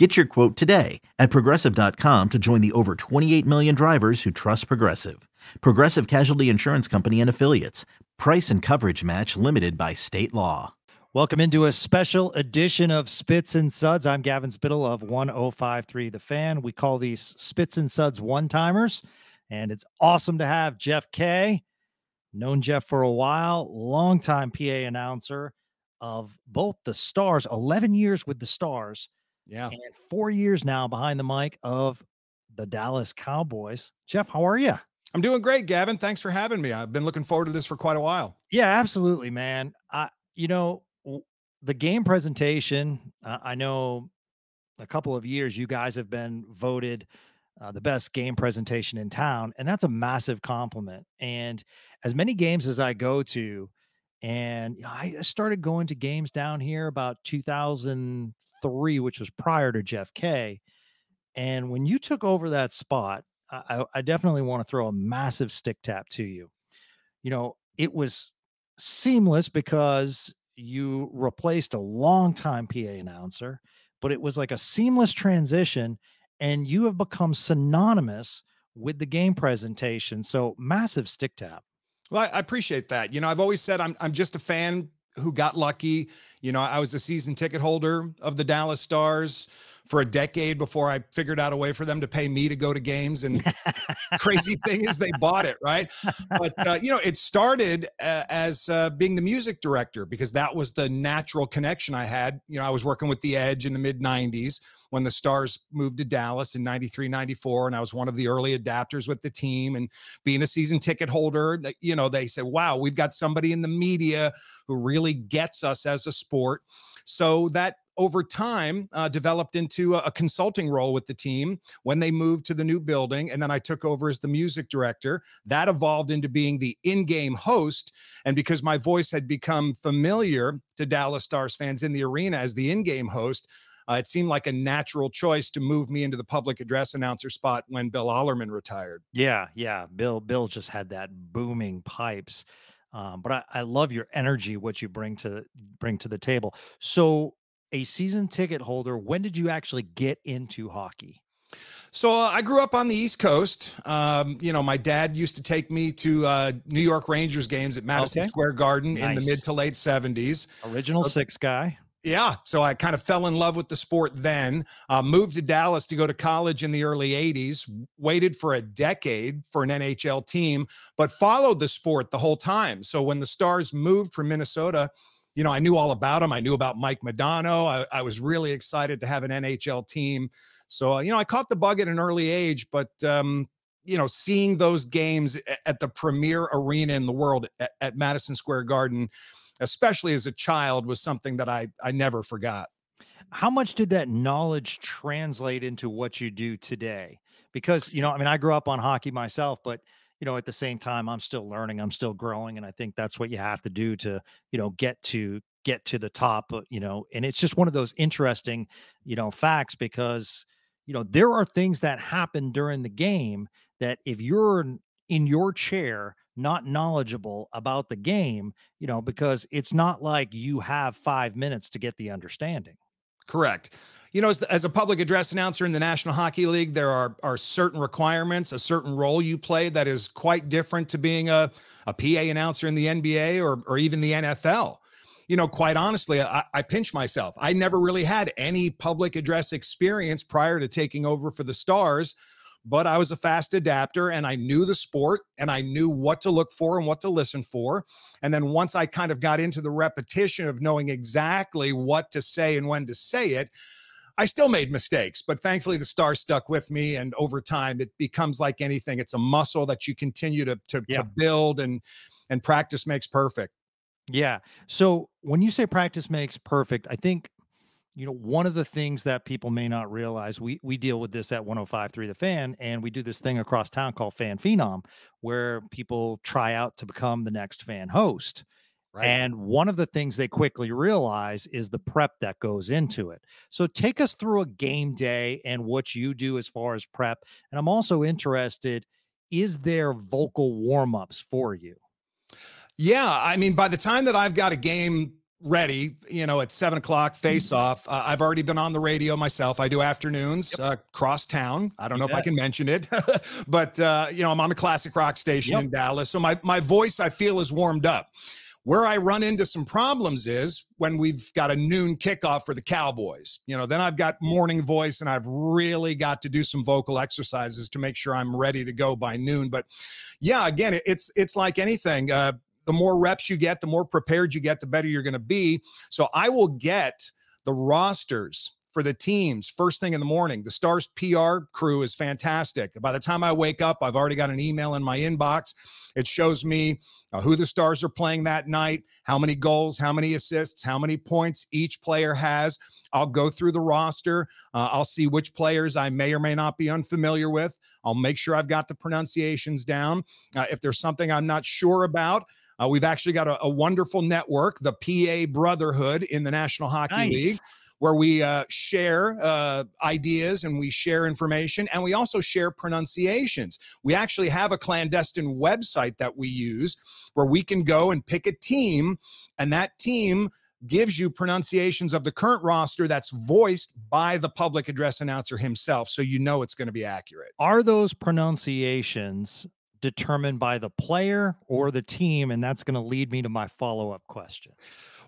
Get your quote today at progressive.com to join the over 28 million drivers who trust Progressive. Progressive Casualty Insurance Company and Affiliates. Price and coverage match limited by state law. Welcome into a special edition of Spits and Suds. I'm Gavin Spittle of 1053 The Fan. We call these Spits and Suds one timers, and it's awesome to have Jeff K. Known Jeff for a while, longtime PA announcer of both the Stars, 11 years with the Stars yeah. And four years now behind the mic of the Dallas Cowboys. Jeff, how are you? I'm doing great, Gavin. Thanks for having me. I've been looking forward to this for quite a while. Yeah, absolutely, man. I, you know, the game presentation, uh, I know a couple of years you guys have been voted uh, the best game presentation in town, and that's a massive compliment. And as many games as I go to, and you know, I started going to games down here about 2000 three, which was prior to Jeff K. And when you took over that spot, I, I definitely want to throw a massive stick tap to you. You know, it was seamless because you replaced a longtime PA announcer, but it was like a seamless transition, and you have become synonymous with the game presentation. So massive stick tap. Well, I appreciate that. You know, I've always said I'm I'm just a fan who got lucky. You know, I was a season ticket holder of the Dallas Stars for a decade before I figured out a way for them to pay me to go to games. And crazy thing is, they bought it, right? But uh, you know, it started uh, as uh, being the music director because that was the natural connection I had. You know, I was working with the Edge in the mid '90s when the Stars moved to Dallas in 93, 94. And I was one of the early adapters with the team. And being a season ticket holder, you know, they said, wow, we've got somebody in the media who really gets us as a sport. So that over time uh, developed into a, a, consulting role with the team when they moved to the new building and then i took over as the music director that evolved into being the in-game host and because my voice had become familiar to dallas stars fans in the arena as the in-game host uh, it seemed like a natural choice to move me into the public address announcer spot when Bill Ollermann retired. Yeah, yeah. Bill, Bill just had that booming pipes. Um, but I, I love your energy, what you bring to bring to the table. So, a season ticket holder, when did you actually get into hockey? So uh, I grew up on the East Coast. Um, you know, my dad used to take me to uh, New York Rangers games at Madison okay. Square Garden nice. in the mid to late 70s. Original so, six guy. Yeah, so I kind of fell in love with the sport then. Uh, moved to Dallas to go to college in the early 80s, waited for a decade for an NHL team, but followed the sport the whole time. So when the Stars moved from Minnesota, you know, I knew all about them. I knew about Mike Modano. I, I was really excited to have an NHL team. So, uh, you know, I caught the bug at an early age, but, um, you know, seeing those games at the premier arena in the world at, at Madison Square Garden, especially as a child, was something that I I never forgot. How much did that knowledge translate into what you do today? Because you know, I mean, I grew up on hockey myself, but you know, at the same time, I'm still learning, I'm still growing, and I think that's what you have to do to you know get to get to the top. Uh, you know, and it's just one of those interesting you know facts because you know there are things that happen during the game that if you're in your chair not knowledgeable about the game, you know, because it's not like you have five minutes to get the understanding. Correct. You know, as, as, a public address announcer in the National Hockey League, there are are certain requirements, a certain role you play that is quite different to being a, a PA announcer in the NBA or, or even the NFL. You know, quite honestly, I, I pinch myself. I never really had any public address experience prior to taking over for the Stars but I was a fast adapter and I knew the sport and I knew what to look for and what to listen for. And then once I kind of got into the repetition of knowing exactly what to say and when to say it, I still made mistakes, but thankfully the star stuck with me. And over time, it becomes like anything. It's a muscle that you continue to to, yeah. to build and and practice makes perfect. Yeah. So when you say practice makes perfect, I think you know one of the things that people may not realize we we deal with this at 105.3 the fan and we do this thing across town called fan phenom where people try out to become the next fan host right. and one of the things they quickly realize is the prep that goes into it so take us through a game day and what you do as far as prep and i'm also interested is there vocal warm-ups for you yeah i mean by the time that i've got a game ready, you know, at seven o'clock face mm-hmm. off. Uh, I've already been on the radio myself. I do afternoons yep. uh, cross town. I don't know if I can mention it, but uh, you know, I'm on the classic rock station yep. in Dallas. So my, my voice I feel is warmed up. Where I run into some problems is when we've got a noon kickoff for the Cowboys. You know, then I've got morning voice and I've really got to do some vocal exercises to make sure I'm ready to go by noon. But yeah, again, it's it's like anything. Uh, the more reps you get, the more prepared you get, the better you're going to be. So I will get the rosters for the teams first thing in the morning. The Stars PR crew is fantastic. By the time I wake up, I've already got an email in my inbox. It shows me uh, who the Stars are playing that night, how many goals, how many assists, how many points each player has. I'll go through the roster. Uh, I'll see which players I may or may not be unfamiliar with. I'll make sure I've got the pronunciations down. Uh, if there's something I'm not sure about, uh, we've actually got a, a, wonderful network, the PA Brotherhood in the National Hockey nice. League, where we uh, share uh, ideas and we share information and we also share pronunciations. We actually have a clandestine website that we use where we can go and pick a team, and that team gives you pronunciations of the current roster that's voiced by the public address announcer himself so you know it's going to be accurate. Are those pronunciations determined by the player or the team? And that's going to lead me to my follow up question.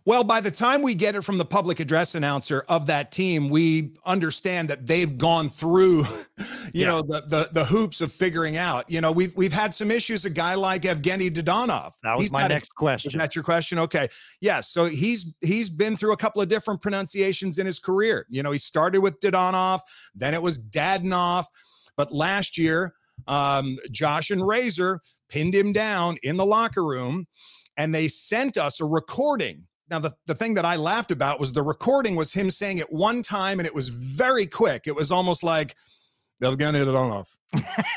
Well, by the time we get it from the public address announcer of that team, we understand that they've gone through, you yeah. know, the, the the hoops of figuring out. You know, we've we've had some issues. A guy like Evgeny Dadonov. That was my next a, question. Is that your question? Okay. Yes. Yeah, so he's he's been through a couple of different pronunciations in his career. You know, he started with Dadonov, then it was Dadnov, but last year um, Josh and Razor pinned him down in the locker room, and they sent us a recording. Now, the, the thing that I laughed about was the recording was him saying it one time, and it was very quick. It was almost like, they're gonna hit it on off.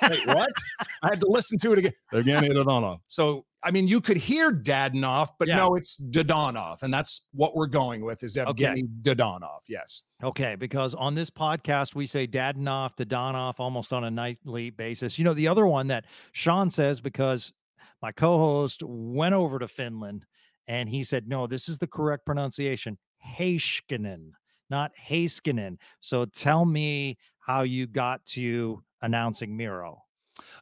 Wait, what? I had to listen to it again. They're gonna hit it on off. So I mean, you could hear Dadonov, but yeah. no, it's Dadonov, and that's what we're going with is Evgeny okay. Dadonov. Yes. Okay, because on this podcast we say Dadonov, Dadonov almost on a nightly basis. You know, the other one that Sean says because my co-host went over to Finland and he said, no, this is the correct pronunciation, Heiskanen, not Heiskanen. So tell me how you got to announcing Miro.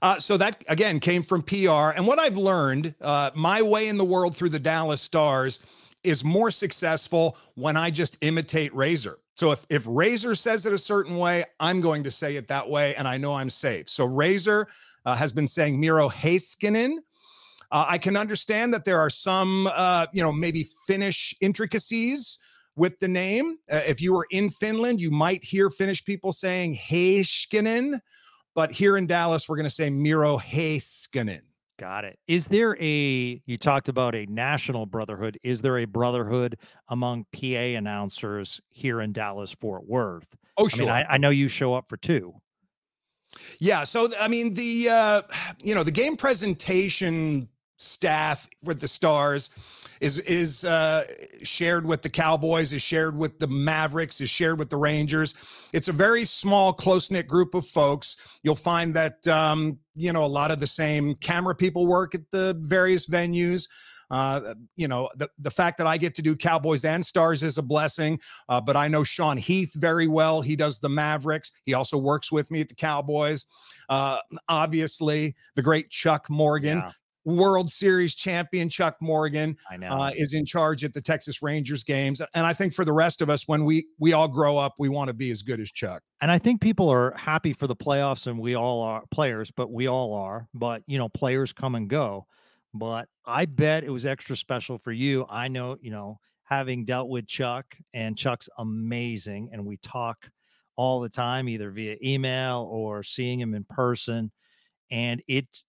Uh, so that again came from PR. And what I've learned, uh, my way in the world through the Dallas Stars is more successful when I just imitate Razor. So if if Razor says it a certain way, I'm going to say it that way, and I know I'm safe. So Razor uh, has been saying Miro Heiskanen. Uh, I can understand that there are some, uh, you know, maybe Finnish intricacies with the name. Uh, if you were in Finland, you might hear Finnish people saying Heiskanen. But here in Dallas, we're going to say Miro Heiskanen. Got it. Is there a, you talked about a national brotherhood. Is there a brotherhood among PA announcers here in Dallas, Fort Worth? Oh, sure. I, mean, I, I know you show up for two. Yeah. So, I mean, the, uh, you know, the game presentation staff with the Stars is is uh, shared with the Cowboys, is shared with the Mavericks, is shared with the Rangers. It's a very small, close knit group of folks. You'll find that um, you know a lot of the same camera people work at the various venues. Uh, you know, the, the fact that I get to do Cowboys and Stars is a blessing. Uh, but I know Sean Heath very well. He does the Mavericks. He also works with me at the Cowboys. Uh, obviously, the great Chuck Morgan. Yeah. World Series champion Chuck Morgan I know. Uh, is in charge at the Texas Rangers games, and I think for the rest of us, when we we all grow up, we want to be as good as Chuck. And I think people are happy for the playoffs, and we all are players, but we all are. But you know, players come and go. But I bet it was extra special for you. I know, you know, having dealt with Chuck, and Chuck's amazing, and we talk all the time, either via email or seeing him in person. And it's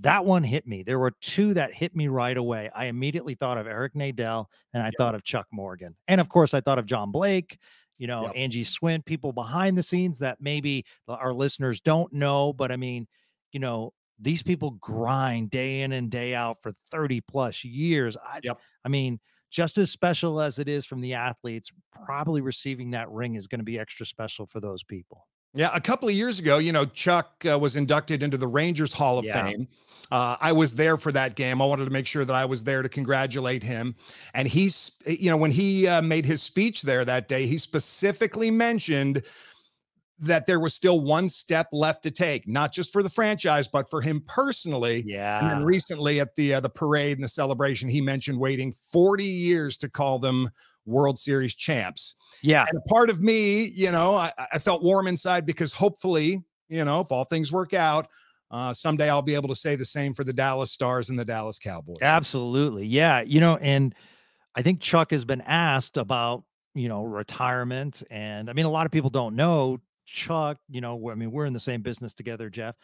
that one hit me. There were two that hit me right away. I immediately thought of Eric Nadell and I yep. thought of Chuck Morgan. And of course, I thought of John Blake, you know, yep. Angie Swint, people behind the scenes that maybe our listeners don't know. But I mean, you know, these people grind day in and day out for 30 plus years. I, yep. I mean, just as special as it is from the athletes, probably receiving that ring is going to be extra special for those people. Yeah, a couple of years ago, you know, Chuck uh, was inducted into the Rangers Hall of yeah. Fame. Uh, I was there for that game. I wanted to make sure that I was there to congratulate him. And he's, you know, when he uh, made his speech there that day, he specifically mentioned that there was still one step left to take, not just for the franchise, but for him personally. Yeah. And then recently at the uh, the parade and the celebration, he mentioned waiting 40 years to call them World Series champs. Yeah. And a part of me, you know, I, I felt warm inside because hopefully, you know, if all things work out, uh, someday I'll be able to say the same for the Dallas Stars and the Dallas Cowboys. Absolutely. Yeah. You know, and I think Chuck has been asked about, you know, retirement. And I mean, a lot of people don't know Chuck, you know, I mean, we're in the same business together, Jeff.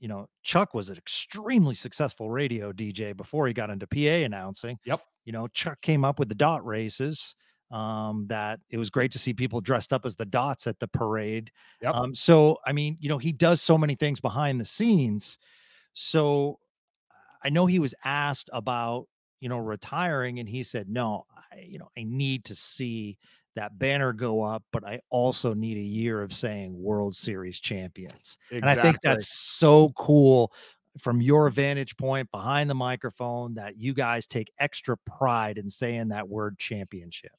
You know, Chuck was an extremely successful radio DJ before he got into PA announcing. Yep. You know, Chuck came up with the dot races. Um, that it was great to see people dressed up as the dots at the parade. Yep. Um, so I mean, you know, he does so many things behind the scenes. So I know he was asked about, you know, retiring, and he said, No, I, you know, I need to see that banner go up, but I also need a year of saying World Series champions. Exactly. And I think that's so cool from your vantage point behind the microphone that you guys take extra pride in saying that word championship.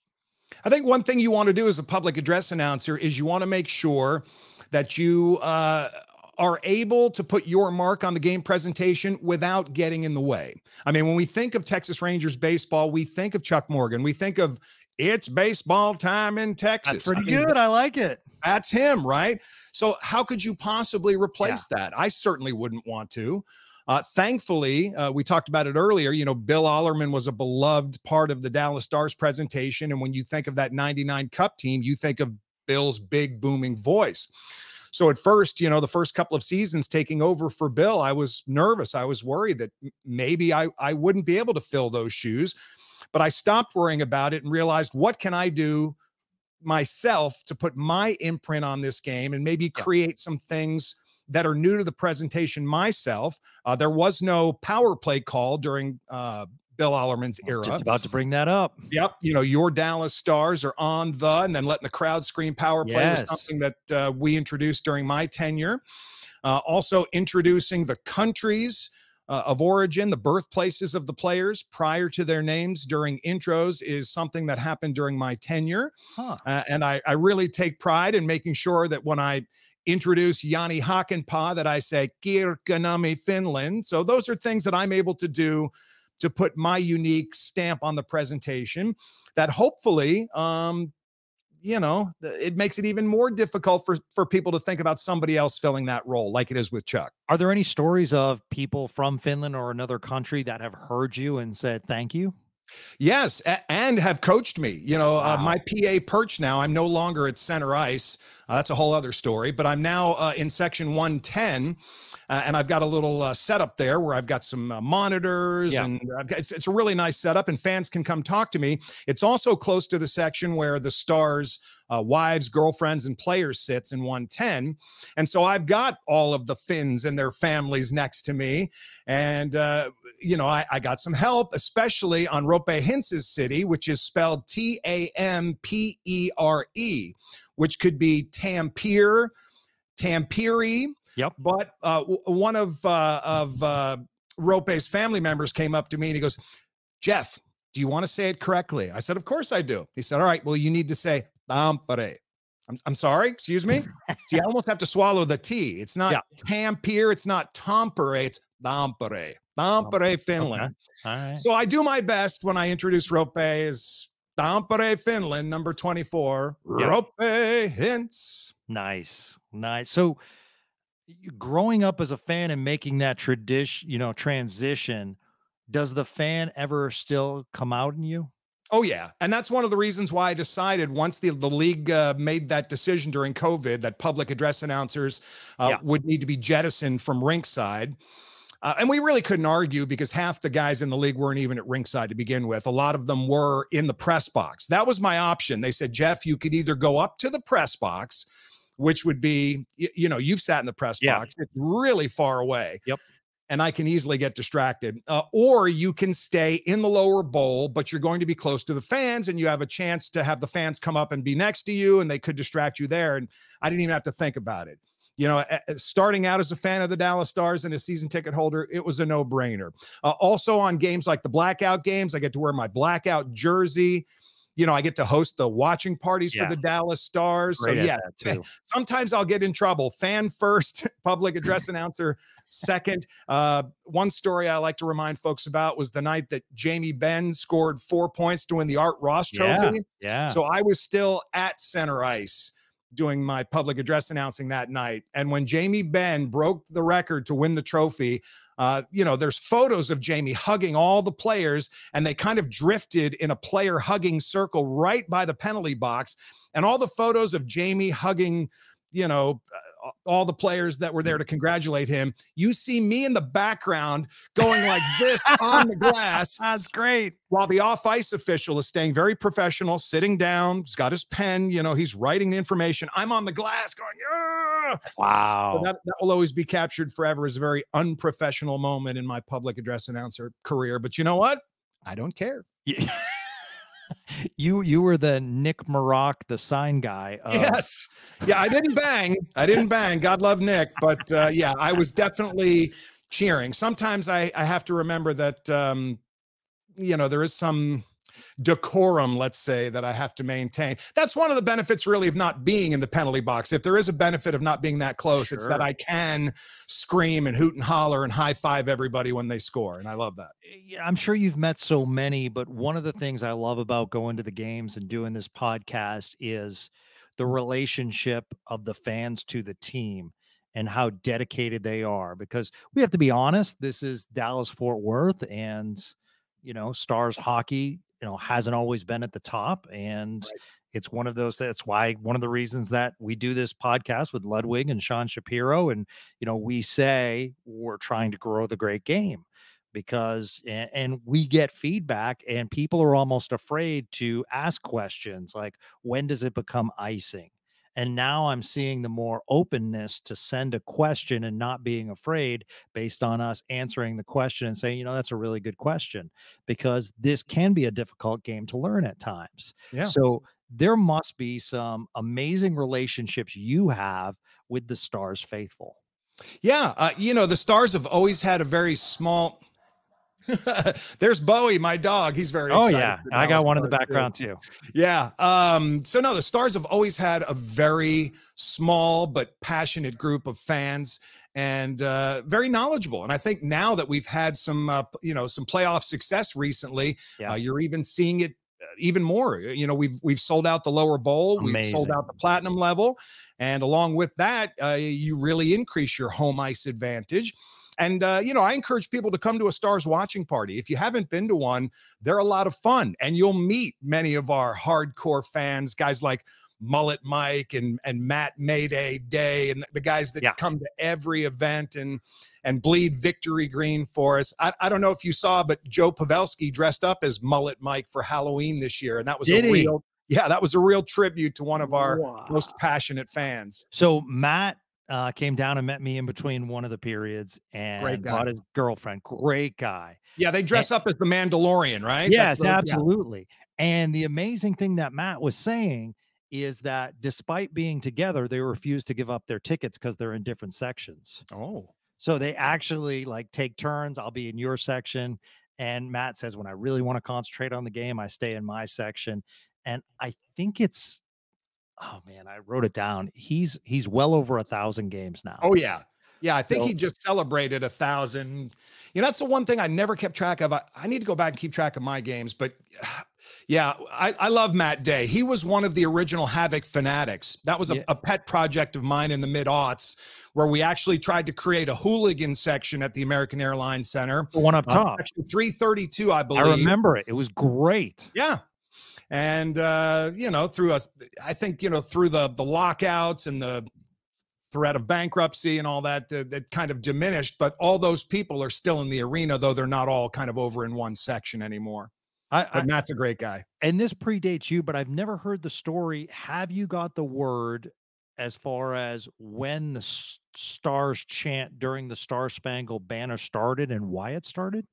I think one thing you want to do as a public address announcer is you want to make sure that you uh, are able to put your mark on the game presentation without getting in the way. I mean, when we think of Texas Rangers baseball, we think of Chuck Morgan, we think of it's baseball time in Texas. That's pretty I mean, good. I like it. That's him, right? So, how could you possibly replace yeah. that? I certainly wouldn't want to. Uh, thankfully, uh, we talked about it earlier. You know, Bill Ollermann was a beloved part of the Dallas Stars presentation. And when you think of that 99 Cup team, you think of Bill's big, booming voice. So at first, you know, the first couple of seasons taking over for Bill, I was nervous. I was worried that maybe I, I wouldn't be able to fill those shoes. But I stopped worrying about it and realized what can I do myself to put my imprint on this game and maybe create some things that are new to the presentation myself. Uh, there was no power play call during uh, Bill Ollermann's era. Just about to bring that up. Yep. You know, your Dallas Stars are on the, and then letting the crowd scream power play yes. was something that uh, we introduced during my tenure. Uh, also introducing the countries uh, of origin, the birthplaces of the players prior to their names during intros is something that happened during my tenure. Huh. Uh, and I, I really take pride in making sure that when I introduce Jani Hakanpää that I say Kirkkonummi Finland. So those are things that I'm able to do to put my unique stamp on the presentation that hopefully um, you know, it makes it even more difficult for for people to think about somebody else filling that role, like it is with Chuck. Are there any stories of people from Finland or another country that have heard you and said thank you? Yes, and have coached me. You know, wow. uh, my PA perch now. I'm no longer at center ice. Uh, that's a whole other story. But I'm now uh, in section 110, uh, and I've got a little uh, setup there where I've got some uh, monitors, Yeah. and I've got, it's, it's a really nice setup, and fans can come talk to me. It's also close to the section where the stars' uh, wives, girlfriends, and players sits in 110, and so I've got all of the Finns and their families next to me, and uh, you know I, I got some help, especially on Roope Hintz's city, which is spelled T A M P E R E which could be Tampere, Tampere. Yep. But uh, one of uh, of uh, Roope's family members came up to me and he goes, "Jeff, do you want to say it correctly?" I said, "Of course I do." He said, "All right, well you need to say Tampere." I'm, I'm sorry, excuse me. See, I almost have to swallow the T. It's not Yeah. Tampere, it's not Tampere, it's Tampere. Tampere, Finland. All right. So I do my best when I introduce Roope as Tampere, Finland, number 24, Yeah. Roope Hintz. Nice, nice. So, growing up as a fan and making that tradition, you know, transition, does the fan ever still come out in you? Oh yeah, and that's one of the reasons why I decided once the the league uh, made that decision during COVID that public address announcers uh, Yeah. would need to be jettisoned from rinkside. Uh, and we really couldn't argue because half the guys in the league weren't even at ringside to begin with. A lot of them were in the press box. That was my option. They said, Jeff, you could either go up to the press box, which would be, y- you know, you've sat in the press Yeah. box, it's really far away. Yep. And I can easily get distracted. Uh, or you can stay in the lower bowl, but you're going to be close to the fans and you have a chance to have the fans come up and be next to you and they could distract you there. And I didn't even have to think about it you know, starting out as a fan of the Dallas Stars and a season ticket holder, it was a no brainer. Uh, also, on games like the blackout games, I get to wear my blackout jersey. You know, I get to host the watching parties Yeah. for the Dallas Stars. Great so, yeah, sometimes I'll get in trouble. Fan first, public address announcer second. Uh, one story I like to remind folks about was the night that Jamie Benn scored four points to win the Art Ross Yeah. Trophy. Yeah. So I was still at center ice doing my public address announcing that night. And when Jamie Benn broke the record to win the trophy, uh, you know, there's photos of Jamie hugging all the players, and they kind of drifted in a player hugging circle right by the penalty box. And all the photos of Jamie hugging, you know, uh, all the players that were there to congratulate him, you see me in the background going like this on the glass That's great. while the off ice official is staying very professional, sitting down, he's got his pen, you know, he's writing the information. I'm on the glass going, yeah. Wow. So that, that will always be captured forever as a very unprofessional moment in my public address announcer career. But you know what? I don't care. Y- you you were the Nick Maroc, the sign guy. Of, yes. Yeah, I didn't bang. I didn't bang. God love Nick. But uh, yeah, I was definitely cheering. Sometimes I, I have to remember that, um, you know, there is some decorum, let's say, that I have to maintain. That's one of the benefits, really, of not being in the penalty box. If there is a benefit of not being that close, it's that I can scream and hoot and holler and high five everybody when they score. And I love that. Eh, yeah, I'm sure you've met so many, but one of the things I love about going to the games and doing this podcast is the relationship of the fans to the team and how dedicated they are. Because we have to be honest, this is Dallas Fort Worth, and you know, Stars hockey, you know, hasn't always been at the top, and it's one of those. That's why one of the reasons that we do this podcast with Ludwig and Sean Shapiro, and you know, we say we're trying to grow the great game because and, and we get feedback and people are almost afraid to ask questions like when does it become icing and now i'm seeing the more openness to send a question and not being afraid based on us answering the question and saying you know that's a really good question because this can be a difficult game to learn at times Yeah. so there must be some amazing relationships you have with the stars faithful Yeah, uh, you know, the Stars have always had a very small. There's Bowie, my dog. He's very. oh yeah i got one in the Stars, too. background too Yeah. Um, so no, the Stars have always had a very small but passionate group of fans and uh, very knowledgeable. And I think now that we've had some, uh, you know, some playoff success recently, Yeah. uh, you're even seeing it uh, even more. You know, we've we've sold out the lower bowl, we've sold out the platinum level, and along with that, uh, you really increase your home ice advantage. And uh, you know, I encourage people to come to a Stars watching party. If you haven't been to one, they're a lot of fun, and you'll meet many of our hardcore fans, guys like Mullet Mike and and Matt Mayday Day and the guys that Yeah. come to every event and and bleed victory green for us. I, I don't know if you saw, but Joe Pavelski dressed up as Mullet Mike for Halloween this year, and that was Did a he? real yeah, that was a real tribute to one of our most passionate fans. So Matt uh, came down and met me in between one of the periods and brought his girlfriend. Great guy. Yeah, they dress up as the Mandalorian, right? Yes, That's the- yeah. absolutely. And the amazing thing that Matt was saying is that despite being together, they refuse to give up their tickets because they're in different sections. Oh, So they actually like take turns. I'll be in your section. And Matt says, when I really want to concentrate on the game, I stay in my section. And I think it's, oh man, I wrote it down. He's he's well over a thousand games now. oh yeah, yeah. I think So- he just celebrated a thousand. You know, that's the one thing I never kept track of. I, I need to go back and keep track of my games, but yeah, I, I love Matt Day. He was one of the original Havoc fanatics. That was a, Yeah. a pet project of mine in the mid aughts, where we actually tried to create a hooligan section at the American Airlines Center. The one up Uh, top. section 332, I believe. I remember it. It was great. Yeah. And uh, you know, through us, I think, you know, through the the lockouts and the threat of bankruptcy and all that, that, that kind of diminished. But all those people are still in the arena, though they're not all kind of over in one section anymore. I, But Matt's a great guy. and this predates you, but I've never heard the story. Have you got the word as far as when the stars chant during the Star Spangled Banner started and why it started?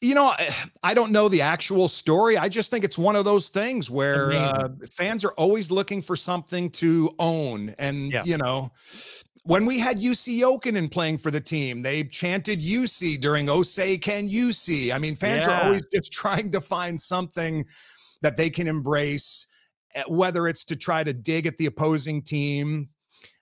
You know, I- I don't know the actual story. I just think it's one of those things where uh, fans are always looking for something to own. And, Yeah. you know, when we had Jussi Jokinen playing for the team, they chanted UC during Osei Can UC. I mean, fans Yeah. are always just trying to find something that they can embrace, eh, whether it's to try to dig at the opposing team.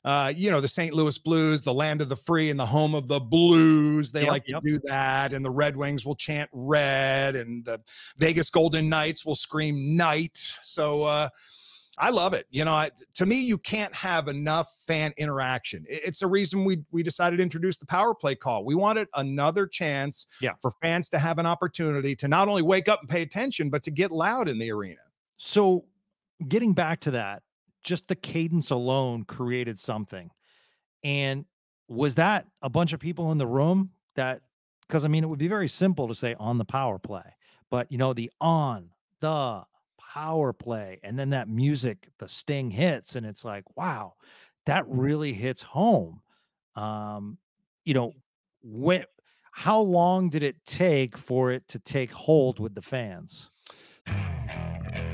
Uh, you know, the St. Louis Blues, the land of the free and the home of the blues. They Yep, like to do that. And the Red Wings will chant red, and the Vegas Golden Knights will scream night. So uh, I love it. You know, I, to me, you can't have enough fan interaction. It's a reason we we decided to introduce the power play call. We wanted another chance Yeah. for fans to have an opportunity to not only wake up and pay attention, but to get loud in the arena. So, getting back to that, just the cadence alone created something. And was that a bunch of people in the room that, because I mean, it would be very simple to say on the power play, but you know, the on the power play, and then that music, the sting hits, and it's like, wow, that really hits home. Um, you know, when, how long did it take for it to take hold with the fans?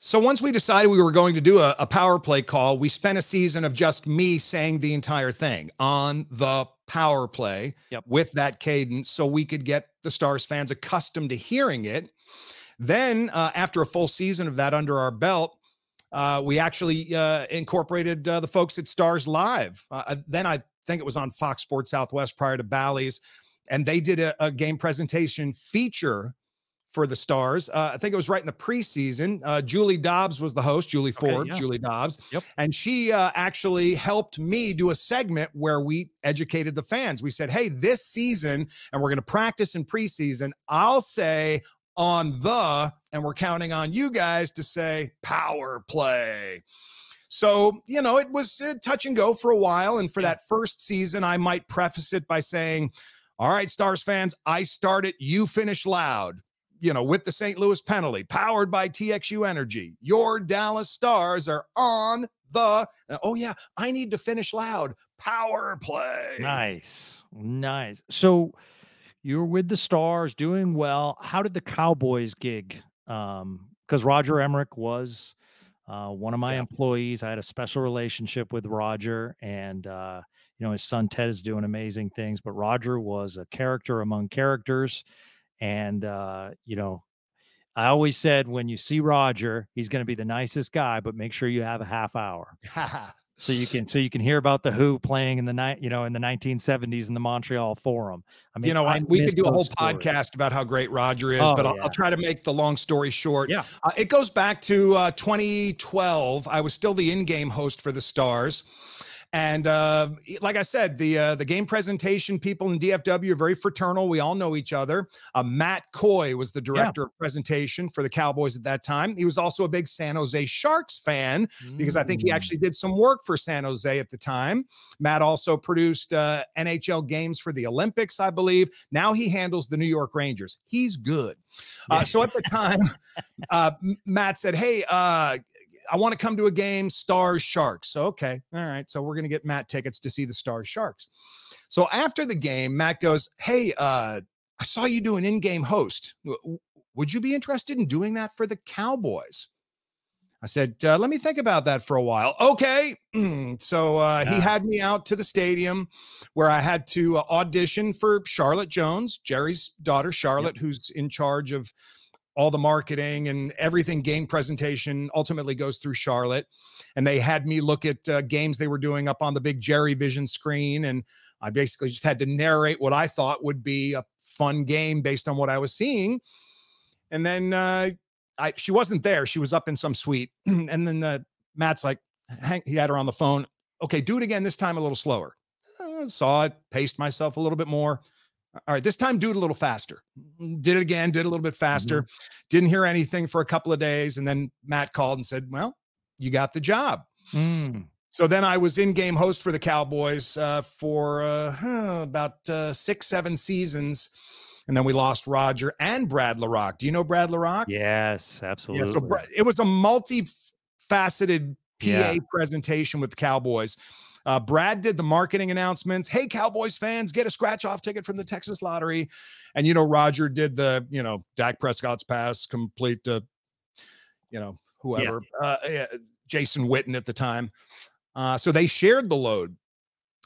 So once we decided we were going to do a, a power play call, we spent a season of just me saying the entire thing on the power play Yep. with that cadence so we could get the Stars fans accustomed to hearing it. Then, uh, after a full season of that under our belt, uh, we actually uh, incorporated uh, the folks at Stars Live. Uh, uh, then I think it was on Fox Sports Southwest prior to Bally's, and they did a, a game presentation feature for the Stars. Uh, I think it was right in the preseason. Uh, Julie Dobbs was the host, Julie Okay, Forbes, yeah. Julie Dobbs. Yep. And she uh, actually helped me do a segment where we educated the fans. We said, hey, this season, and we're going to practice in preseason, I'll say on the, and we're counting on you guys to say power play. So, you know, it was uh, touch and go for a while. And for Yeah. that first season, I might preface it by saying, all right, Stars fans, I start it, you finish loud. You know, with the St. Louis penalty, powered by TXU Energy. Your Dallas Stars are on the. Oh, yeah, I need to finish loud. Power play. Nice. Nice. So you're with the stars doing well. How did the Cowboys gig? Um, because Roger Emrich was uh, one of my Yeah. employees. I had a special relationship with Roger, and uh, you know, his son Ted is doing amazing things, but Roger was a character among characters. And uh, you know, I always said when you see Roger, he's going to be the nicest guy, but make sure you have a half hour so you can so you can hear about the Who playing in the night, you know, in the 1970s in the Montreal Forum. I mean, you know, I we could do a whole stories. podcast about how great Roger is, Oh, but I'll, yeah. I'll try to make the long story short. Yeah. Uh, it goes back to uh, 2012. I was still the in-game host for the Stars, and uh, like I said, the uh, the game presentation people in DFW are very fraternal. We all know each other. Uh, Matt Coy was the director of presentation for the Cowboys at that time. He was also a big San Jose Sharks fan because I think he Mm. actually did some work for San Jose at the time. Matt also produced uh, NHL games for the Olympics, I believe. Now he handles the New York Rangers. He's good. Uh, Yeah. so at the time, uh, Matt said, Hey, uh, I want to come to a game, Stars Sharks. So, okay. All right. So we're going to get Matt tickets to see the Stars Sharks. So after the game, Matt goes, Hey, uh, I saw you do an in game host. Would you be interested in doing that for the Cowboys? I said, uh, let me think about that for a while. Okay. so uh, he had me out to the stadium where I had to uh, audition for Charlotte Jones, Jerry's daughter, Charlotte, who's in charge of all the marketing and everything game presentation ultimately goes through Charlotte. And they had me look at uh, games they were doing up on the big Jerry Vision screen. And I basically just had to narrate what I thought would be a fun game based on what I was seeing. And then uh, I, she wasn't there. She was up in some suite. and then uh, Matt's like, he had her on the phone. Okay, do it again. This time a little slower. Uh, saw it, paced myself a little bit more. All right, this time do it a little faster. Did it again, did a little bit faster. Didn't hear anything for a couple of days. And then Matt called and said, Well, you got the job. Mm. So then I was in game host for the Cowboys uh, for uh, about uh, six, seven seasons. And then we lost Roger and Brad LaRock. Do you know Brad LaRock? Yes, Yeah, absolutely. so it was a multi-faceted PA Yeah. presentation with the Cowboys. Uh, Brad did the marketing announcements. Hey, Cowboys fans, get a scratch-off ticket from the Texas Lottery. And you know, Roger did the, you know, Dak Prescott's pass complete to, you know, whoever, uh, yeah, Jason Witten at the time. Uh, so they shared the load.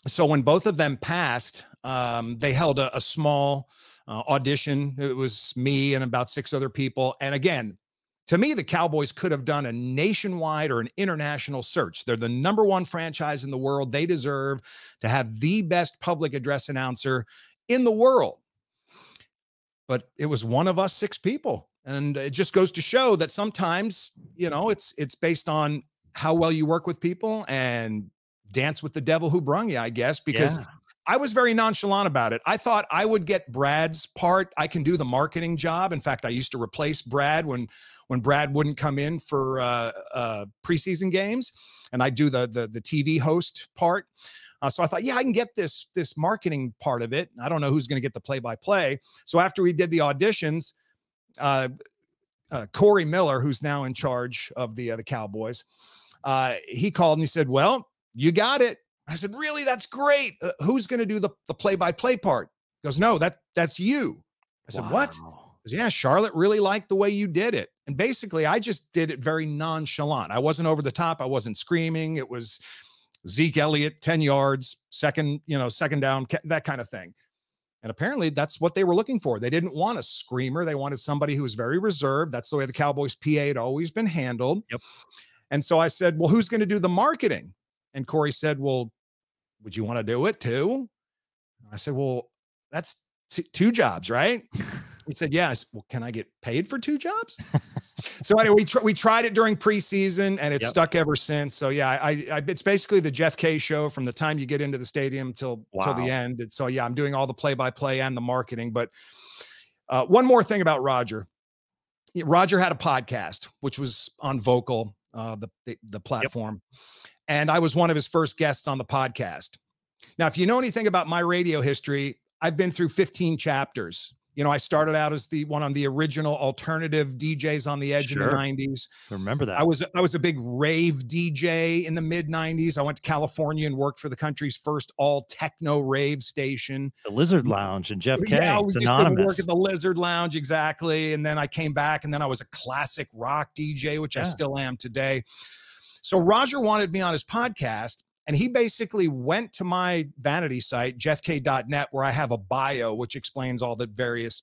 So when both of them passed, um, they held a, a small uh, audition. It was me and about six other people. And again, to me, the Cowboys could have done a nationwide or an international search. They're the number one franchise in the world. They deserve to have the best public address announcer in the world. But it was one of us six people. And it just goes to show that sometimes, you know, it's it's based on how well you work with people and dance with the devil who brung you, I guess, because Yeah. I was very nonchalant about it. I thought I would get Brad's part. I can do the marketing job. In fact, I used to replace Brad when when Brad wouldn't come in for uh, uh, preseason games, and I do the the the TV host part. Uh, so I thought, yeah, I can get this this marketing part of it. I don't know who's going to get the play by play. So after we did the auditions, uh, uh, Corey Miller, who's now in charge of the uh, the Cowboys, uh, he called and he said, "Well, you got it." I said, "Really? That's great. Uh, who's going to do the the play by play part?" He goes, "No, that that's you." I said, "What?" Wow. He goes, yeah, Charlotte really liked the way you did it. And basically, I just did it very nonchalant. I wasn't over the top. I wasn't screaming. It was Zeke Elliott, 10 yards, second, you know, second down, that kind of thing. And apparently that's what they were looking for. They didn't want a screamer. They wanted somebody who was very reserved. That's the way the Cowboys PA had always been handled. Yep. And so I said, Well, who's going to do the marketing? And Corey said, Well, would you want to do it too? I said, Well, that's t- two jobs, right? He said, "Yes." Well, can I get paid for two jobs? so anyway, we tr- we tried it during preseason, and it's Yep. stuck ever since. So yeah, I, I it's basically the Jeff K show from the time you get into the stadium till till the end. And so yeah, I'm doing all the play by play and the marketing. But uh, one more thing about Roger. Roger had a podcast, which was on Vocal, uh, the, the the platform, and I was one of his first guests on the podcast. Now, if you know anything about my radio history, I've been through 15 chapters. You know, I started out as the one on the original alternative DJs on the edge in the 90s. Remember that? I was I was a big rave DJ in the mid 90s. I went to California and worked for the country's first all techno rave station. the Lizard mm, Lounge and Jeff K. Yeah, I it's was used to work at the Lizard Lounge exactly, and then I came back, and then I was a classic rock DJ, which I still am today. So Roger wanted me on his podcast, and he basically went to my vanity site, jeffk.net, where I have a bio which explains all the various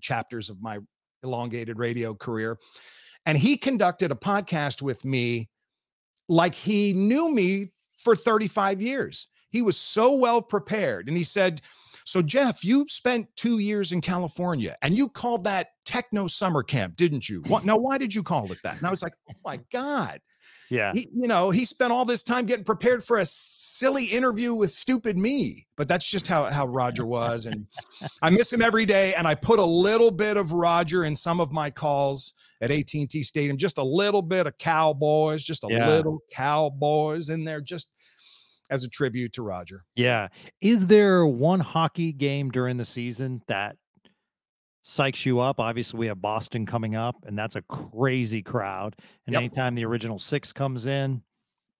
chapters of my elongated radio career. And he conducted a podcast with me like he knew me for 35 years. He was so well prepared. And he said, So, Jeff, you spent two years in California and you called that techno summer camp, didn't you? What, now, why did you call it that? And I was like, Oh my God. Yeah. He, you know, he spent all this time getting prepared for a silly interview with stupid me. But that's just how how Roger was, and I miss him every day. And I put a little bit of Roger in some of my calls at AT and T Stadium, just a little bit of Cowboys, just a Yeah. little Cowboys in there, just as a tribute to Roger. Yeah. Is there one hockey game during the season that psychs you up? Obviously, we have Boston coming up, and that's a crazy crowd. And Yep. anytime the original six comes in,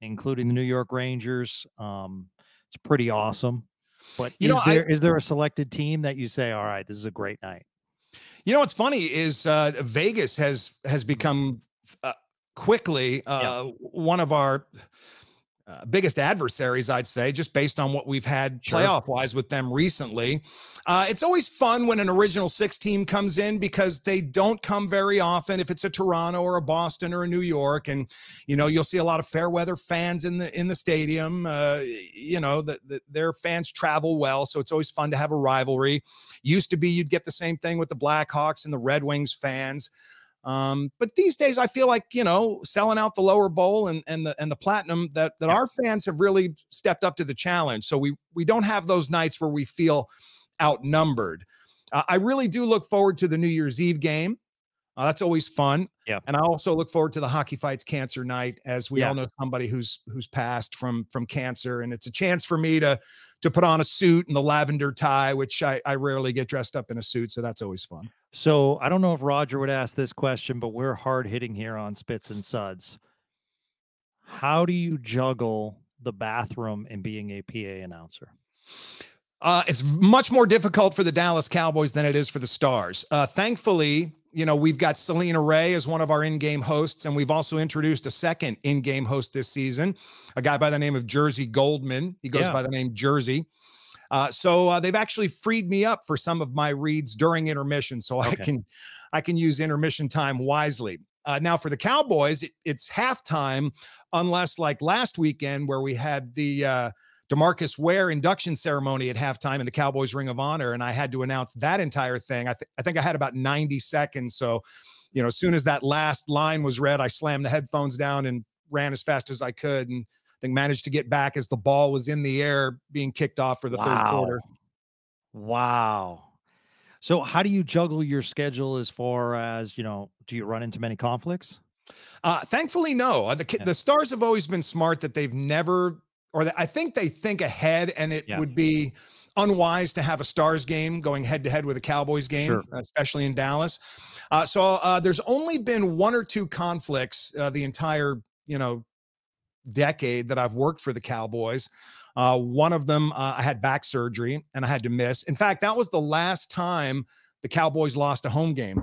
including the New York Rangers, um, it's pretty awesome. But You is know, I- there is there a selected team that you say, all right, this is a great night? You know what's funny is uh, Vegas has has become uh, quickly uh, one of our uh, biggest adversaries, I'd say, just based on what we've had Sure. playoff wise with them recently. Uh, it's always fun when an original six team comes in because they don't come very often. If it's a Toronto or a Boston or a New York, and you know you'll see a lot of fair weather fans in the in the stadium. Uh, you know that the, their fans travel well, so it's always fun to have a rivalry. Used to be you'd get the same thing with the Blackhawks and the Red Wings fans. Um, but these days I feel like, you know, selling out the lower bowl and, and the and the platinum that that our fans have really stepped up to the challenge. So we we don't have those nights where we feel outnumbered. Uh, I really do look forward to the New Year's Eve game. Uh, that's always fun. Yeah. And I also look forward to the Hockey Fights Cancer Night, as we Yeah. all know somebody who's who's passed from from cancer, and it's a chance for me to to put on a suit and the lavender tie, which I, I rarely get dressed up in a suit, so that's always fun. So I don't know if Roger would ask this question, but we're hard hitting here on Spits and Suds. How do you juggle the bathroom and being a PA announcer? Uh, it's much more difficult for the Dallas Cowboys than it is for the Stars. Uh, thankfully, you know, we've got Selena Ray as one of our in game hosts, and we've also introduced a second in game host this season, a guy by the name of Jersey Goldman. He goes Yeah. by the name Jersey. Uh, so uh, they've actually freed me up for some of my reads during intermission, so I can I can use intermission time wisely. Uh, now for the Cowboys, it- it's halftime, unless like last weekend where we had the uh, Demarcus Ware induction ceremony at halftime in the Cowboys Ring of Honor, and I had to announce that entire thing. I, th- I think I had about 90 seconds. So, you know, as soon as that last line was read, I slammed the headphones down and ran as fast as I could, and I think managed to get back as the ball was in the air being kicked off for the third quarter. Wow. So how do you juggle your schedule as far as, you know, do you run into many conflicts? Uh, thankfully, no. Uh, The the Stars have always been smart that they've never, or that I think they think ahead, and it Yeah. would be unwise to have a Stars game going head to head with a Cowboys game, Sure. especially in Dallas. Uh, so uh, there's only been one or two conflicts uh, the entire, you know, decade that I've worked for the Cowboys. Uh, one of them, uh, I had back surgery and I had to miss. In fact, that was the last time the Cowboys lost a home game.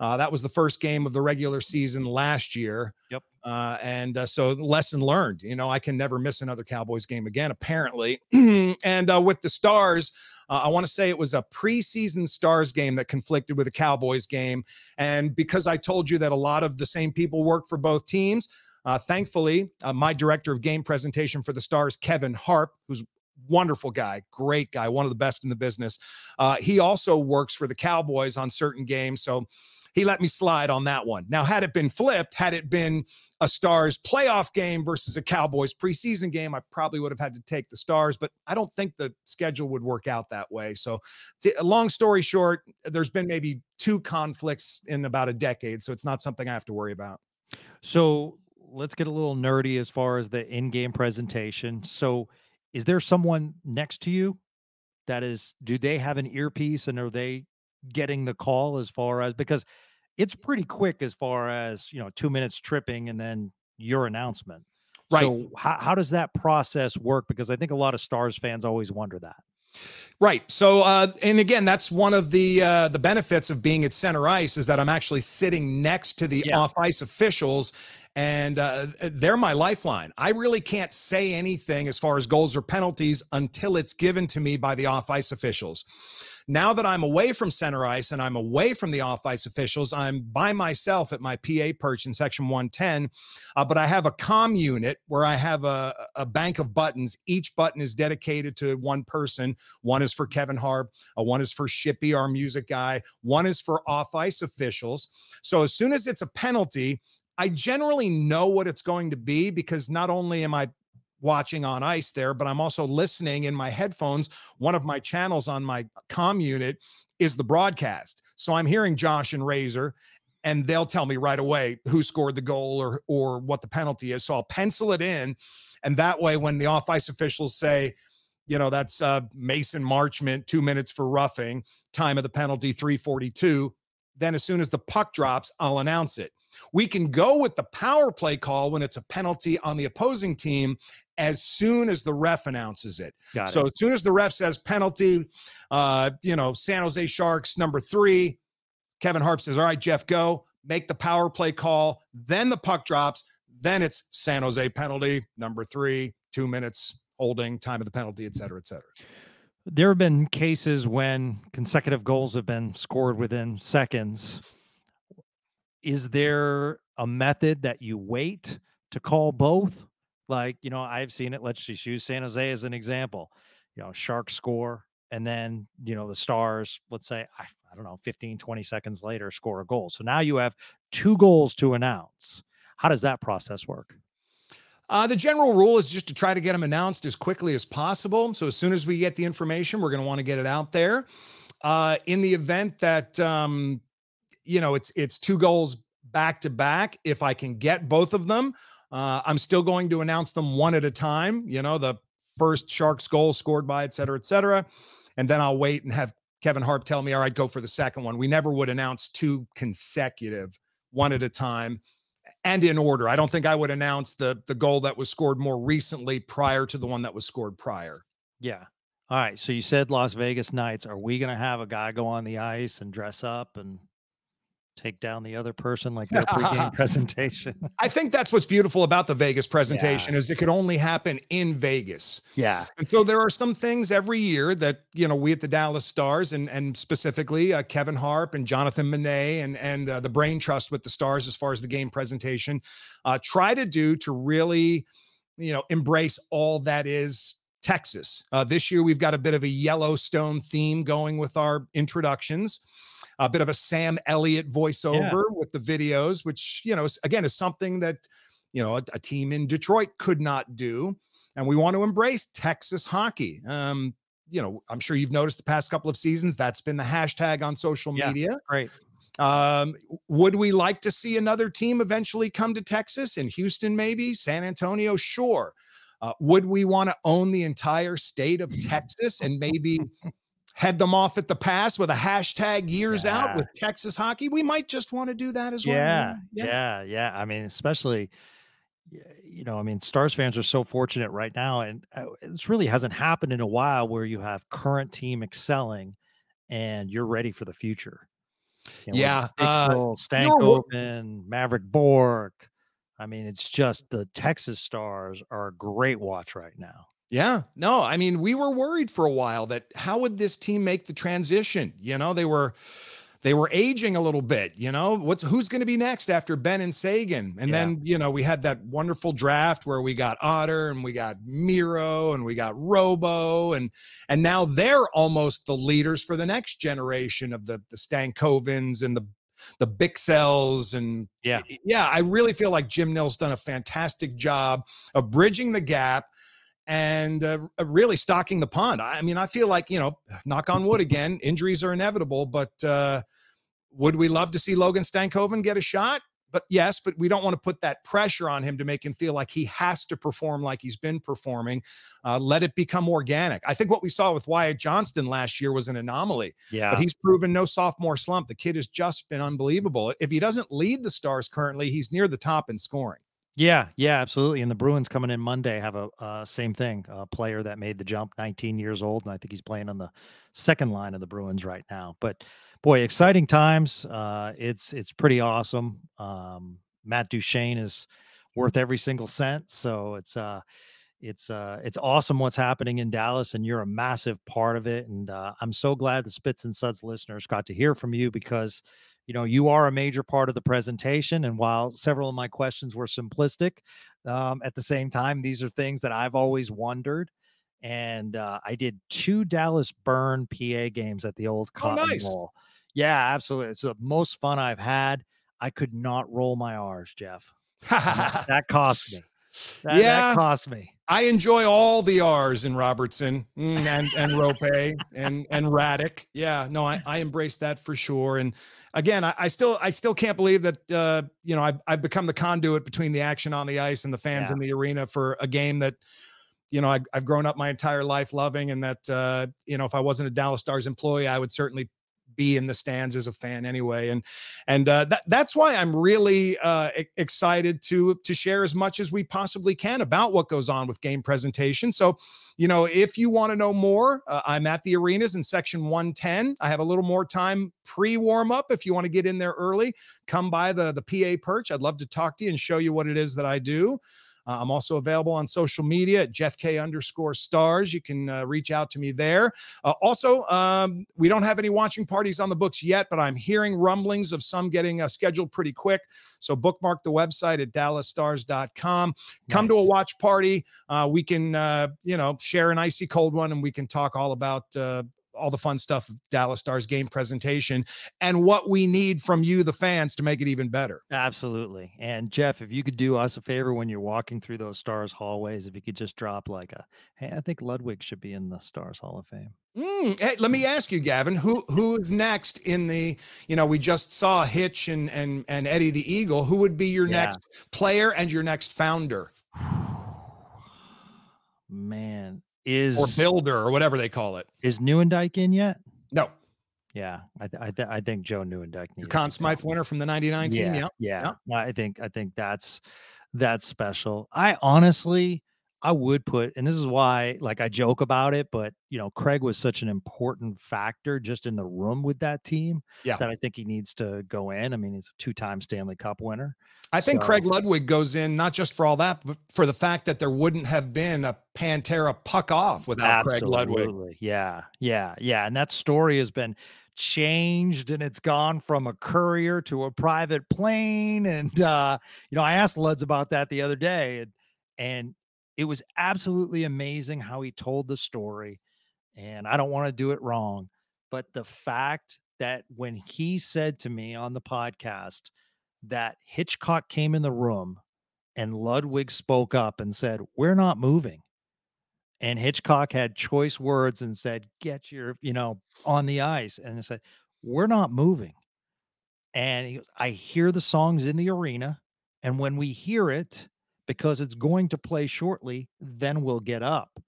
Uh, that was the first game of the regular season last year. Yep. Uh, and uh, so, lesson learned. You know, I can never miss another Cowboys game again, apparently. and uh, with the Stars, uh, I want to say it was a preseason Stars game that conflicted with a Cowboys game. And because I told you that a lot of the same people work for both teams, uh, thankfully, uh, my director of game presentation for the Stars, Kevin Harp, who's wonderful guy, great guy, one of the best in the business. Uh, he also works for the Cowboys on certain games. So he let me slide on that one. Now, had it been flipped, had it been a Stars playoff game versus a Cowboys preseason game, I probably would have had to take the Stars, but I don't think the schedule would work out that way. So, t- long story short, there's been maybe two conflicts in about a decade. So, it's not something I have to worry about. So, let's get a little nerdy as far as the in game presentation. So, is there someone next to you that is, do they have an earpiece and are they getting the call as far as because it's pretty quick as far as you know two minutes tripping and then your announcement. Right. So how, how does that process work? Because i think a lot of stars fans always wonder that. Right. So, uh, and again, that's one of the uh, the benefits of being at center ice is that I'm actually sitting next to the yeah. off ice officials, and uh, they're my lifeline. I really can't say anything as far as goals or penalties until it's given to me by the off ice officials. Now that I'm away from center ice and I'm away from the off ice officials, I'm by myself at my PA perch in section 110. Uh, but I have a com unit where I have a, a bank of buttons. Each button is dedicated to one person. One is for Kevin Harp, uh, one is for Shippy, our music guy, one is for off ice officials. So as soon as it's a penalty, I generally know what it's going to be because not only am I watching on ice there, but I'm also listening in my headphones. One of my channels on my com unit is the broadcast. So I'm hearing Josh and Razor and they'll tell me right away who scored the goal or or what the penalty is. So I'll pencil it in and that way when the off ice officials say you know that's uh, Mason Marchment 2 minutes for roughing, time of the penalty 342, then as soon as the puck drops, I'll announce it. We can go with the power play call when it's a penalty on the opposing team as soon as the ref announces it. Got so it. as soon as the ref says penalty, uh, you know, San Jose Sharks number three, Kevin Harp says, All right, Jeff, go make the power play call. Then the puck drops. Then it's San Jose penalty number three, two minutes holding, time of the penalty, et cetera, et cetera. There have been cases when consecutive goals have been scored within seconds is there a method that you wait to call both? Like, you know, I've seen it. Let's just use San Jose as an example. You know, Sharks score, and then, you know, the Stars, let's say, I, I don't know, 15, 20 seconds later, score a goal. So now you have two goals to announce. How does that process work? Uh, the general rule is just to try to get them announced as quickly as possible. So as soon as we get the information, we're going to want to get it out there. Uh, in the event that um, you know, it's it's two goals back to back. If I can get both of them, uh, I'm still going to announce them one at a time. You know, the first Sharks goal scored by, et cetera, et cetera. And then I'll wait and have Kevin Harp tell me, all right, go for the second one. We never would announce two consecutive, one at a time and in order. I don't think I would announce the the goal that was scored more recently prior to the one that was scored prior. Yeah. All right. So you said Las Vegas Knights. Are we going to have a guy go on the ice and dress up and take down the other person like their pregame presentation. I think that's what's beautiful about the Vegas presentation yeah. is it could only happen in Vegas. Yeah. And so there are some things every year that, you know, we at the Dallas Stars and and specifically uh, Kevin Harp and Jonathan Monet and and uh, the Brain Trust with the Stars as far as the game presentation uh, try to do to really, you know, embrace all that is Texas. Uh, this year we've got a bit of a Yellowstone theme going with our introductions a bit of a Sam Elliott voiceover yeah. with the videos, which, you know, again, is something that, you know, a, a, team in Detroit could not do. And we want to embrace Texas hockey. Um, you know, I'm sure you've noticed the past couple of seasons that's been the hashtag on social yeah, media. Right. Um, would we like to see another team eventually come to Texas in Houston, maybe San Antonio? Sure. Uh, would we want to own the entire state of Texas and maybe head them off at the pass with a hashtag years yeah. out with Texas hockey. We might just want to do that as well. Yeah, yeah, yeah, yeah. I mean, especially, you know, I mean, Stars fans are so fortunate right now, and uh, this really hasn't happened in a while where you have current team excelling and you're ready for the future. You know, yeah, Bichsel, uh, Stankoven, Mavrik Bourque. I mean, it's just the Texas Stars are a great watch right now. Yeah, no, I mean, we were worried for a while that how would this team make the transition? You know, they were they were aging a little bit. You know, what's who's going to be next after Benn and Seguin? And yeah. then you know we had that wonderful draft where we got Otter and we got Miro and we got Robo and and now they're almost the leaders for the next generation of the the Stankovens and the the Bichsels and yeah, yeah. I really feel like Jim Nill's done a fantastic job of bridging the gap and uh, really stocking the pond. I mean, I feel like, you know, knock on wood again, injuries are inevitable, but uh, would we love to see Logan Stankoven get a shot? But yes, but we don't want to put that pressure on him to make him feel like he has to perform like he's been performing. Uh, let it become organic. I think what we saw with Wyatt Johnston last year was an anomaly. Yeah. But he's proven no sophomore slump. The kid has just been unbelievable. If he doesn't lead the Stars currently, he's near the top in scoring. Yeah, yeah, absolutely. And the Bruins coming in Monday have a uh, same thing. A player that made the jump, 19 years old, and I think he's playing on the second line of the Bruins right now. But boy, exciting times. Uh, it's it's pretty awesome. Um, Matt Duchene is worth every single cent. So it's uh it's uh it's awesome what's happening in Dallas, and you're a massive part of it. And uh, I'm so glad the Spits and Suds listeners got to hear from you because you know you are a major part of the presentation and while several of my questions were simplistic um, at the same time these are things that i've always wondered and uh, i did two dallas burn pa games at the old oh, cotton oh, nice. bowl. Yeah absolutely it's the most fun i've had. I could not roll my r's jeff. That, that cost me that, yeah, that cost me. I enjoy all the R's in Robertson mm, and and Roope and and Radek. Yeah, no, I, I embrace that for sure. And again, I, I still I still can't believe that uh, you know I've I've become the conduit between the action on the ice and the fans yeah. in the arena for a game that you know I, I've grown up my entire life loving, and that uh, you know if I wasn't a Dallas Stars employee, I would certainly be in the stands as a fan anyway and and uh, that that's why i'm really uh, excited to to share as much as we possibly can about what goes on with game presentation. So you know if you want to know more uh, i'm at the arenas in section 110 i have a little more time pre warm up if you want to get in there early. Come by the the pa perch. I'd love to talk to you and show you what it is that i do uh, I'm also available on social media at Jeff K underscore stars. You can uh, reach out to me there. Uh, also, um, we don't have any watching parties on the books yet, but I'm hearing rumblings of some getting uh, scheduled pretty quick. So bookmark the website at dallasstars.com. Come nice. to a watch party. Uh, we can, uh, you know, share an icy cold one and we can talk all about all the fun stuff Dallas Stars game presentation and what we need from you, the fans, to make it even better. Absolutely. And Jeff, if you could do us a favor when you're walking through those Stars hallways, if you could just drop like a, hey, I think Ludwig should be in the Stars Hall of Fame. Mm, hey, let me ask you, Gavin, who who is next in the? You know, we just saw Hitch and and and Eddie the Eagle. Who would be your yeah. next player and your next founder? Man, is or builder or whatever they call it. Is Nieuwendyk in yet? No. Yeah, I th- I, th- I think Joe Nieuwendyk. The Conn Smythe winner from the '99 team. Yeah, yeah, yeah. I think I think that's that's special. I honestly, I would put, and this is why, like, I joke about it, but you know, Craig was such an important factor just in the room with that team. Yeah. That I think he needs to go in. I mean, he's a two-time Stanley Cup winner. I think so, Craig Ludwig goes in not just for all that, but for the fact that there wouldn't have been a Pantera puck off without Craig Ludwig. Yeah, yeah, yeah. And that story has been changed and it's gone from a courier to a private plane. And uh, you know, I asked Luds about that the other day, and and it was absolutely amazing how he told the story. And I don't want to do it wrong, but the fact that when he said to me on the podcast that Hitchcock came in the room and Ludwig spoke up and said, We're not moving. And Hitchcock had choice words and said, Get your, you know, on the ice. And he said, We're not moving. And he goes, I hear the songs in the arena. And when we hear it, because it's going to play shortly, then we'll get up.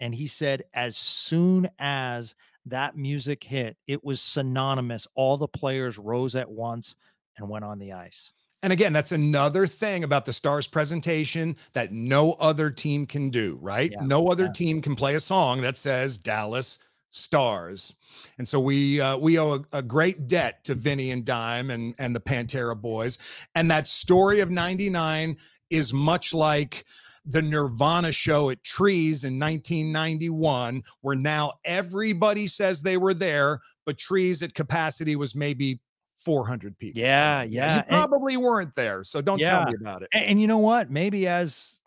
And he said, as soon as that music hit, it was synonymous. All the players rose at once and went on the ice. And again, that's another thing about the Stars presentation that no other team can do, right? Yeah, no other yeah. team can play a song that says Dallas Stars. And so we uh, we owe a, a, great debt to Vinnie and Dime and and the Pantera boys. And that story of 99 is much like the Nirvana show at Trees in 1991, where now everybody says they were there, but Trees at capacity was maybe 400 people. Yeah, yeah. You probably and, weren't there, so don't yeah. tell me about it. And, and you know what? Maybe as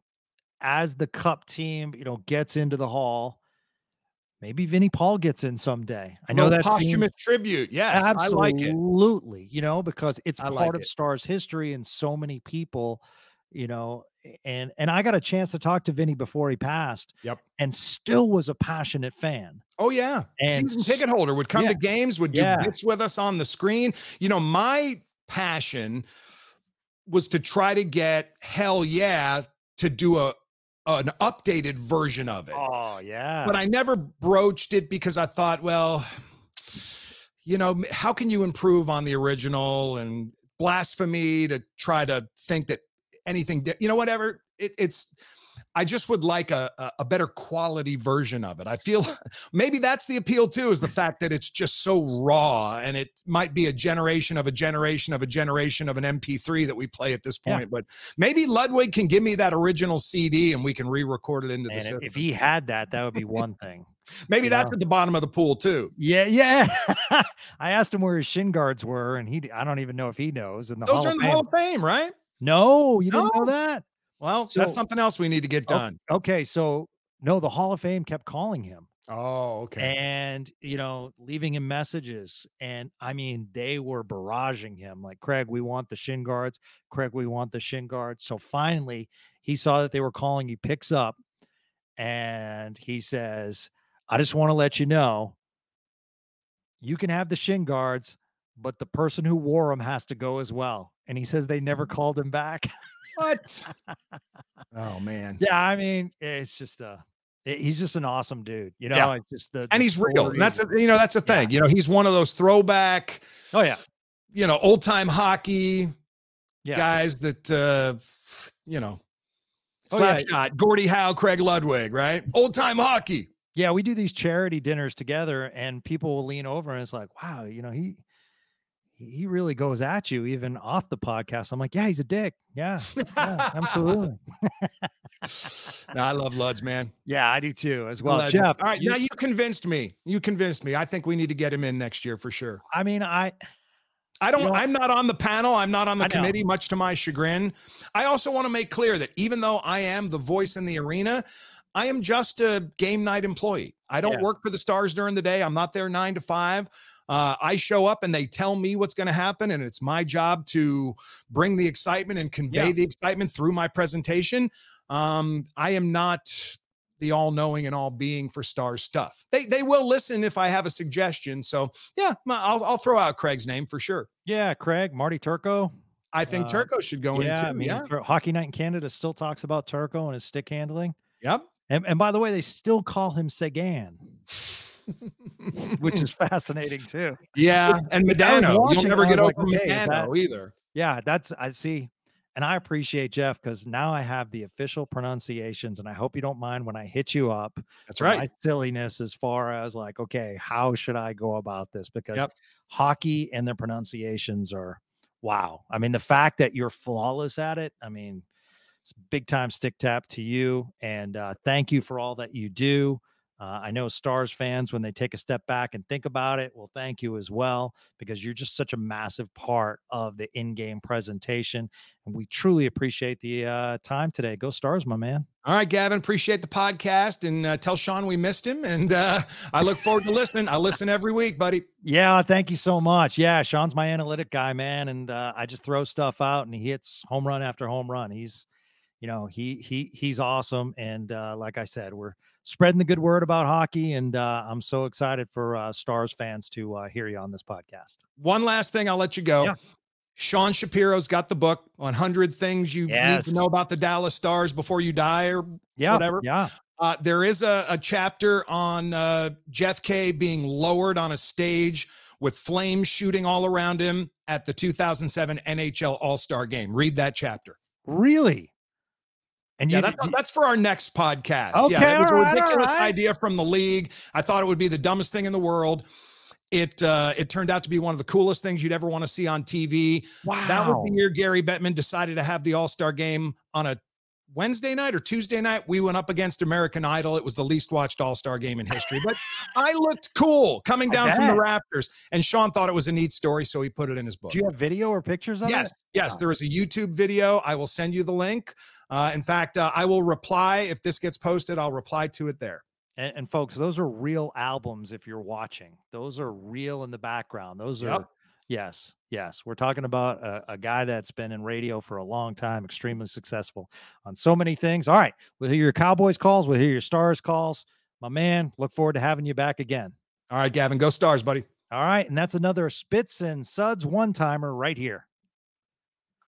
as the cup team, you know, gets into the hall, maybe Vinnie Paul gets in someday. I know that posthumous tribute. Yes, absolutely. Like you know, because it's I part like of it. Stars history, and so many people, you know, and and I got a chance to talk to Vinnie before he passed. Yep, and still was a passionate fan. Oh yeah, and season ticket holder would come yeah. to games, would do yeah. bits with us on the screen. You know, my passion was to try to get Hellyeah to do a an updated version of it. Oh, yeah. But I never broached it because I thought, well, you know, how can you improve on the original and blasphemy to try to think that anything, you know, whatever. It, it's I just would like a, a better quality version of it. I feel maybe that's the appeal too, is the mm. fact that it's just so raw and it might be a generation of a generation of a generation of an MP3 that we play at this point. Yeah. But maybe Ludwig can give me that original CD and we can re-record it into the. If he had that, that would be one thing. Maybe you that's know? at the bottom of the pool too. Yeah, yeah. I asked him where his shin guards were, and he I don't even know if he knows. And the those Hall are in the Hall of Fame, right? No, you no? didn't know that. Well, so, that's something else we need to get done. Okay, so no, the Hall of Fame kept calling him. Oh, okay. And you know, leaving him messages, and I mean, they were barraging him like, "Craig, we want the shin guards. Craig, we want the shin guards." So finally, he saw that they were calling. He picks up, and he says, "I just want to let you know, you can have the shin guards, but the person who wore them has to go as well." And he says they never mm. called him back. What? oh man. Yeah, I mean, it's just uh he's just an awesome dude, you know. Yeah. just the, the and he's real. And that's a, you know that's a thing. Yeah. You know, he's one of those throwback. Oh yeah. You know, old time hockey yeah. guys that uh you know. Slapshot, oh, yeah. Gordie Howe, Craig Ludwig, right? Old time hockey. Yeah, we do these charity dinners together, and people will lean over and it's like, wow, you know, he he really goes at you even off the podcast. I'm like, yeah, he's a dick. Yeah, yeah absolutely. no, I love Luds, man. Yeah, I do too, as well. Jeff. All right, you, now you convinced me. You convinced me. I think we need to get him in next year for sure. I mean, I. I don't, you know, I'm not on the panel. I'm not on the committee, much to my chagrin. I also want to make clear that even though I am the voice in the arena, I am just a game night employee. I don't yeah. work for the stars during the day. I'm not there nine to five. Uh, I show up and they tell me what's going to happen, and it's my job to bring the excitement and convey yeah. the excitement through my presentation. Um, I am not the all knowing and all being for star stuff. They they will listen if I have a suggestion. So yeah, I'll I'll throw out Craig's name for sure. Yeah, Craig, Marty Turco. I think uh, Turco should go yeah, in too. I mean, yeah, Hockey Night in Canada still talks about Turco and his stick handling. Yep. And, and by the way, they still call him Seguin. Which is fascinating too. Yeah, and Modano. You'll never get over like, Modano that, either. Yeah, that's I see. And I appreciate Jeff because now I have the official pronunciations, and I hope you don't mind when I hit you up. That's right. My silliness as far as like, okay, how should I go about this? Because yep. hockey and their pronunciations are wow. I mean, the fact that you're flawless at it, I mean, it's big time stick tap to you. And uh, thank you for all that you do. Uh, I know Stars fans, when they take a step back and think about it, will thank you as well because you're just such a massive part of the in game presentation. And we truly appreciate the uh, time today. Go Stars, my man. All right, Gavin, appreciate the podcast and uh, tell Sean we missed him. And uh, I look forward to listening. I listen every week, buddy. Yeah, thank you so much. Yeah, Sean's my analytic guy, man. And uh, I just throw stuff out and he hits home run after home run. He's, you know, he he he's awesome. And uh, like I said, we're spreading the good word about hockey. And uh, I'm so excited for uh, Stars fans to uh, hear you on this podcast. One last thing, I'll let you go. Yeah. Sean Shapiro's got the book 100 things you yes. need to know about the Dallas Stars before you die or yeah, whatever. Yeah. Uh, there is a, a chapter on uh, Jeff K being lowered on a stage with flames shooting all around him at the 2007 NHL All Star game. Read that chapter. Really? And yeah, that's, that's for our next podcast. Okay, yeah, it was a right, ridiculous right. idea from the league. I thought it would be the dumbest thing in the world. It uh, it turned out to be one of the coolest things you'd ever want to see on TV. Wow. That was the year Gary Bettman decided to have the All Star game on a Wednesday night or Tuesday night, we went up against American Idol. It was the least watched All Star game in history, but I looked cool coming down from the rafters. And Sean thought it was a neat story, so he put it in his book. Do you have video or pictures of yes, it? Yes, yes. there is a YouTube video. I will send you the link. Uh, in fact, uh, I will reply if this gets posted. I'll reply to it there. And, and, folks, those are real albums. If you're watching, those are real in the background. Those are yep. Yes, yes. We're talking about a, a, guy that's been in radio for a long time, extremely successful on so many things. All right, we'll hear your Cowboys calls. We'll hear your Stars calls. My man, look forward to having you back again. All right, Gavin, go Stars, buddy. All right, and that's another Spits and Suds one timer right here.